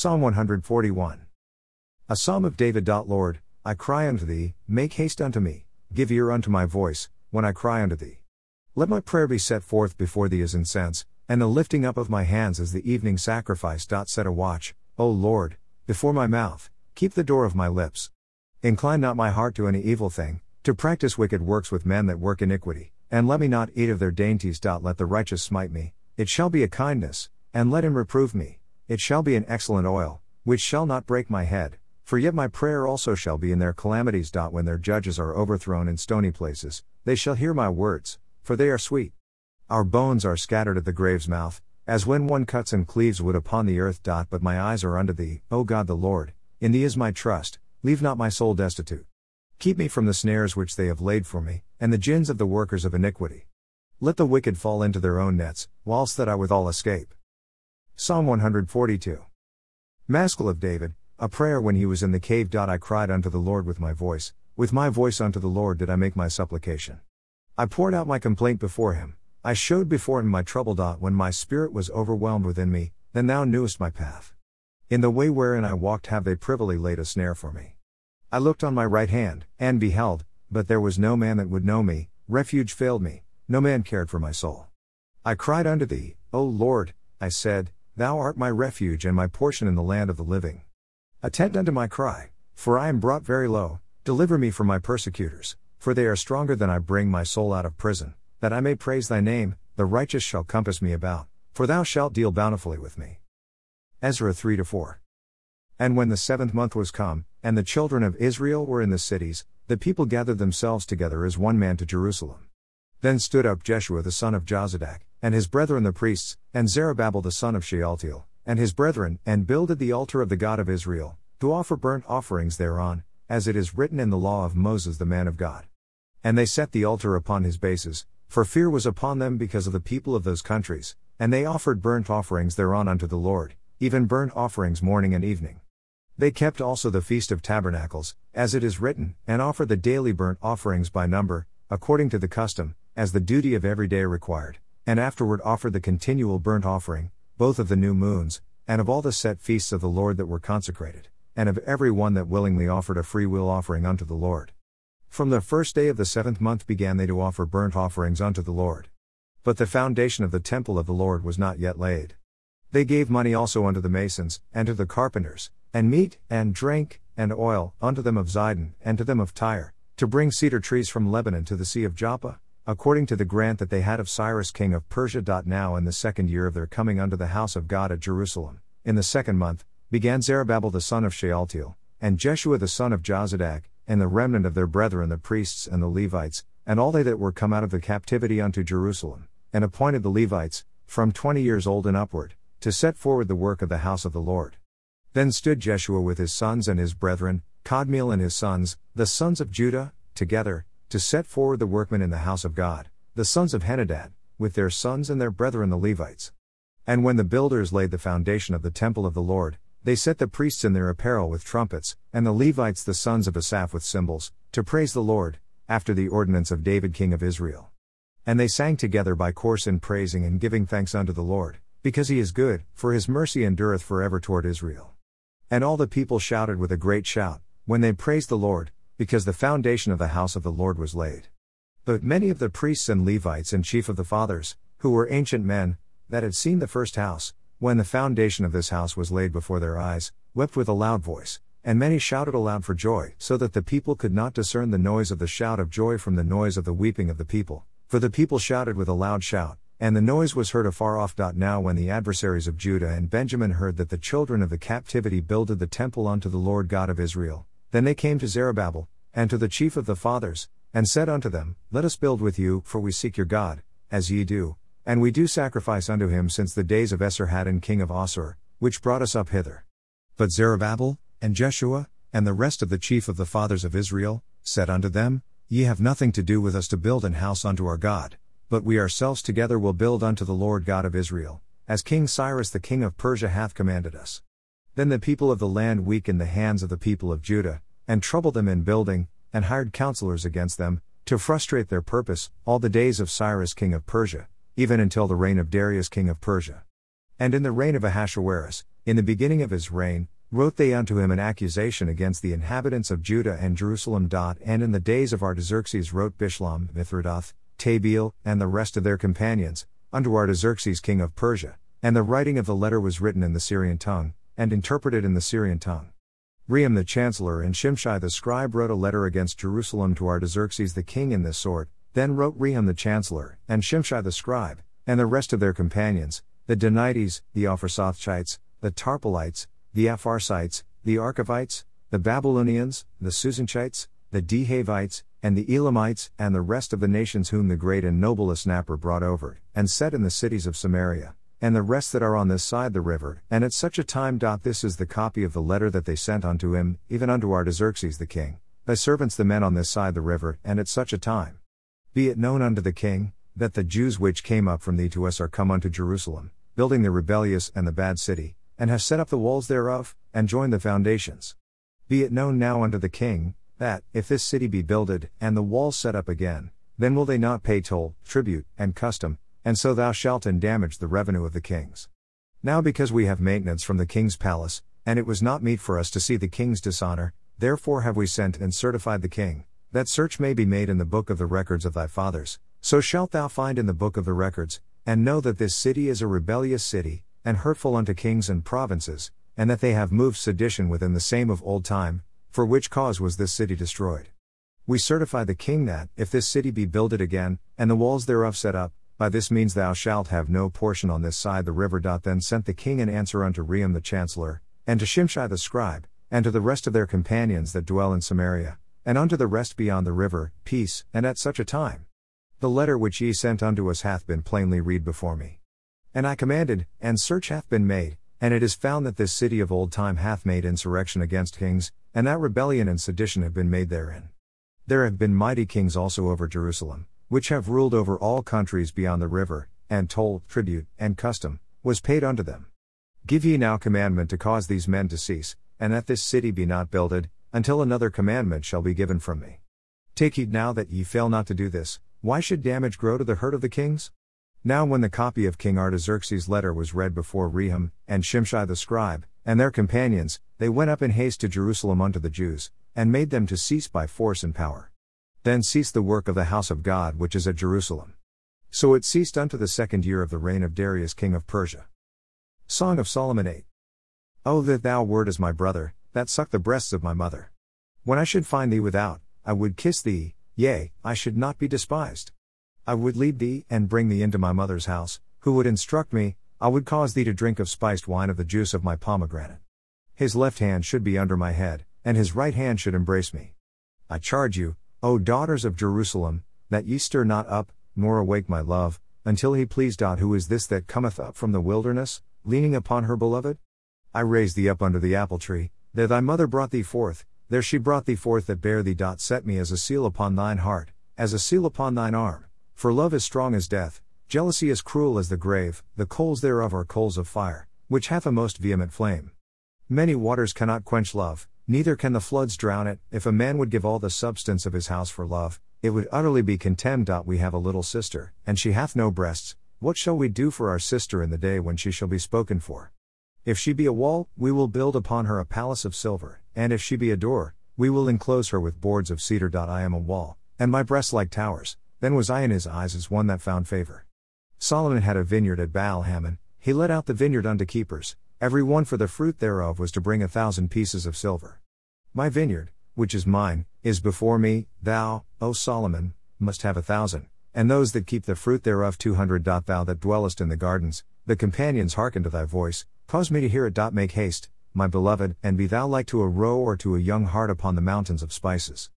Psalm 141. A psalm of David. Lord, I cry unto thee, make haste unto me, give ear unto my voice, when I cry unto thee. Let my prayer be set forth before thee as incense, and the lifting up of my hands as the evening sacrifice. Set a watch, O Lord, before my mouth, keep the door of my lips. Incline not my heart to any evil thing, to practice wicked works with men that work iniquity, and let me not eat of their dainties. Let the righteous smite me, it shall be a kindness, and let him reprove me, it shall be an excellent oil, which shall not break my head, for yet my prayer also shall be in their calamities. When their judges are overthrown in stony places, they shall hear my words, for they are sweet. Our bones are scattered at the grave's mouth, as when one cuts and cleaves wood upon the earth. But my eyes are unto thee, O God the Lord, in thee is my trust, leave not my soul destitute. Keep me from the snares which they have laid for me, and the gins of the workers of iniquity. Let the wicked fall into their own nets, whilst that I withal escape. Psalm 142. Maschil of David, a prayer when he was in the cave. I cried unto the Lord with my voice, with my voice unto the Lord did I make my supplication. I poured out my complaint before him, I showed before him my trouble. When my spirit was overwhelmed within me, then thou knewest my path. In the way wherein I walked have they privily laid a snare for me. I looked on my right hand, and beheld, but there was no man that would know me, refuge failed me, no man cared for my soul. I cried unto thee, O Lord, I said, Thou art my refuge and my portion in the land of the living. Attend unto my cry, for I am brought very low, deliver me from my persecutors, for they are stronger than I bring my soul out of prison, that I may praise thy name, the righteous shall compass me about, for thou shalt deal bountifully with me. Ezra 3 4. And when the seventh month was come, and the children of Israel were in the cities, the people gathered themselves together as one man to Jerusalem. Then stood up Jeshua the son of Jozadak, and his brethren the priests, and Zerubbabel the son of Shealtiel, and his brethren, and builded the altar of the God of Israel, to offer burnt offerings thereon, as it is written in the law of Moses the man of God. And they set the altar upon his bases, for fear was upon them because of the people of those countries, and they offered burnt offerings thereon unto the Lord, even burnt offerings morning and evening. They kept also the feast of tabernacles, as it is written, and offered the daily burnt offerings by number, according to the custom, as the duty of every day required, and afterward offered the continual burnt offering, both of the new moons, and of all the set feasts of the Lord that were consecrated, and of every one that willingly offered a free will offering unto the Lord. From the first day of the seventh month began they to offer burnt offerings unto the Lord. But the foundation of the temple of the Lord was not yet laid. They gave money also unto the masons, and to the carpenters, and meat, and drink, and oil, unto them of Zidon, and to them of Tyre, to bring cedar trees from Lebanon to the sea of Joppa, according to the grant that they had of Cyrus king of Persia. Now in the second year of their coming unto the house of God at Jerusalem, in the second month, began Zerubbabel the son of Shealtiel, and Jeshua the son of Jozadak, and the remnant of their brethren the priests and the Levites, and all they that were come out of the captivity unto Jerusalem, and appointed the Levites, from twenty years old and upward, to set forward the work of the house of the Lord. Then stood Jeshua with his sons and his brethren, Kadmiel and his sons, the sons of Judah, together, to set forward the workmen in the house of God, the sons of Henadad, with their sons and their brethren the Levites. And when the builders laid the foundation of the temple of the Lord, they set the priests in their apparel with trumpets, and the Levites the sons of Asaph with cymbals, to praise the Lord, after the ordinance of David king of Israel. And they sang together by course in praising and giving thanks unto the Lord, because he is good, for his mercy endureth forever toward Israel. And all the people shouted with a great shout, when they praised the Lord, because the foundation of the house of the Lord was laid. But many of the priests and Levites and chief of the fathers, who were ancient men, that had seen the first house, when the foundation of this house was laid before their eyes, wept with a loud voice, and many shouted aloud for joy, so that the people could not discern the noise of the shout of joy from the noise of the weeping of the people, for the people shouted with a loud shout, and the noise was heard afar off. Now, when the adversaries of Judah and Benjamin heard that the children of the captivity builded the temple unto the Lord God of Israel, then they came to Zerubbabel, and to the chief of the fathers, and said unto them, Let us build with you, for we seek your God, as ye do, and we do sacrifice unto him since the days of Esarhaddon king of Assur, which brought us up hither. But Zerubbabel, and Jeshua, and the rest of the chief of the fathers of Israel, said unto them, Ye have nothing to do with us to build an house unto our God, but we ourselves together will build unto the Lord God of Israel, as King Cyrus the king of Persia hath commanded us. Then the people of the land weakened the hands of the people of Judah, and troubled them in building, and hired counselors against them, to frustrate their purpose, all the days of Cyrus king of Persia, even until the reign of Darius king of Persia. And in the reign of Ahasuerus, in the beginning of his reign, wrote they unto him an accusation against the inhabitants of Judah and Jerusalem. And in the days of Artaxerxes wrote Bishlam, Mithredath, Tabeel, and the rest of their companions, unto Artaxerxes king of Persia, and the writing of the letter was written in the Syrian tongue, and interpreted in the Syrian tongue. Rehum the chancellor and Shimshai the scribe wrote a letter against Jerusalem to Artaxerxes the king in this sort, then wrote Rehum the chancellor, and Shimshai the scribe, and the rest of their companions, the Dinaites, the Apharsathchites, the Tarpelites, the Apharsites, the Archevites, the Babylonians, the Susanchites, the Dehavites, and the Elamites, and the rest of the nations whom the great and noble Asnapper brought over, and set in the cities of Samaria, and the rest that are on this side the river. And at such a time. This is the copy of the letter that they sent unto him, even unto Artaxerxes the king, thy servants the men on this side the river, and at such a time. Be it known unto the king, that the Jews which came up from thee to us are come unto Jerusalem, building the rebellious and the bad city, and have set up the walls thereof, and joined the foundations. Be it known now unto the king, that, if this city be builded, and the walls set up again, then will they not pay toll, tribute, and custom, and so thou shalt endamage the revenue of the kings. Now because we have maintenance from the king's palace, and it was not meet for us to see the king's dishonor, therefore have we sent and certified the king, that search may be made in the book of the records of thy fathers, so shalt thou find in the book of the records, and know that this city is a rebellious city, and hurtful unto kings and provinces, and that they have moved sedition within the same of old time, for which cause was this city destroyed. We certify the king that, if this city be builded again, and the walls thereof set up, by this means thou shalt have no portion on this side the river. Then sent the king an answer unto Rehum the chancellor, and to Shimshai the scribe, and to the rest of their companions that dwell in Samaria, and unto the rest beyond the river, peace, and at such a time. The letter which ye sent unto us hath been plainly read before me. And I commanded, and search hath been made, and it is found that this city of old time hath made insurrection against kings, and that rebellion and sedition have been made therein. There have been mighty kings also over Jerusalem, which have ruled over all countries beyond the river, and toll, tribute, and custom, was paid unto them. Give ye now commandment to cause these men to cease, and that this city be not builded, until another commandment shall be given from me. Take heed now that ye fail not to do this, why should damage grow to the hurt of the kings? Now, when the copy of King Artaxerxes' letter was read before Rehum, and Shimshai the scribe, and their companions, they went up in haste to Jerusalem unto the Jews, and made them to cease by force and power. Then ceased the work of the house of God which is at Jerusalem. So it ceased unto the second year of the reign of Darius king of Persia. Song of Solomon 8. O that thou wert as my brother, that sucked the breasts of my mother. When I should find thee without, I would kiss thee, yea, I should not be despised. I would lead thee, and bring thee into my mother's house, who would instruct me, I would cause thee to drink of spiced wine of the juice of my pomegranate. His left hand should be under my head, and his right hand should embrace me. I charge you, O daughters of Jerusalem, that ye stir not up, nor awake my love, until he please. Who is this that cometh up from the wilderness, leaning upon her beloved? I raised thee up under the apple tree, there thy mother brought thee forth, there she brought thee forth that bare thee. Set me as a seal upon thine heart, as a seal upon thine arm. For love is strong as death, jealousy is cruel as the grave, the coals thereof are coals of fire, which hath a most vehement flame. Many waters cannot quench love, neither can the floods drown it. If a man would give all the substance of his house for love, it would utterly be contemned. We have a little sister, and she hath no breasts. What shall we do for our sister in the day when she shall be spoken for? If she be a wall, we will build upon her a palace of silver, and if she be a door, we will enclose her with boards of cedar. I am a wall, and my breasts like towers. Then was I in his eyes as one that found favor. Solomon had a vineyard at Baal Hamon, he let out the vineyard unto keepers, every one for the fruit thereof was to bring a thousand pieces of silver. My vineyard, which is mine, is before me, thou, O Solomon, must have a thousand, and those that keep the fruit thereof two hundred. Thou that dwellest in the gardens, the companions hearken to thy voice, cause me to hear it. Make haste, my beloved, and be thou like to a roe or to a young hart upon the mountains of spices.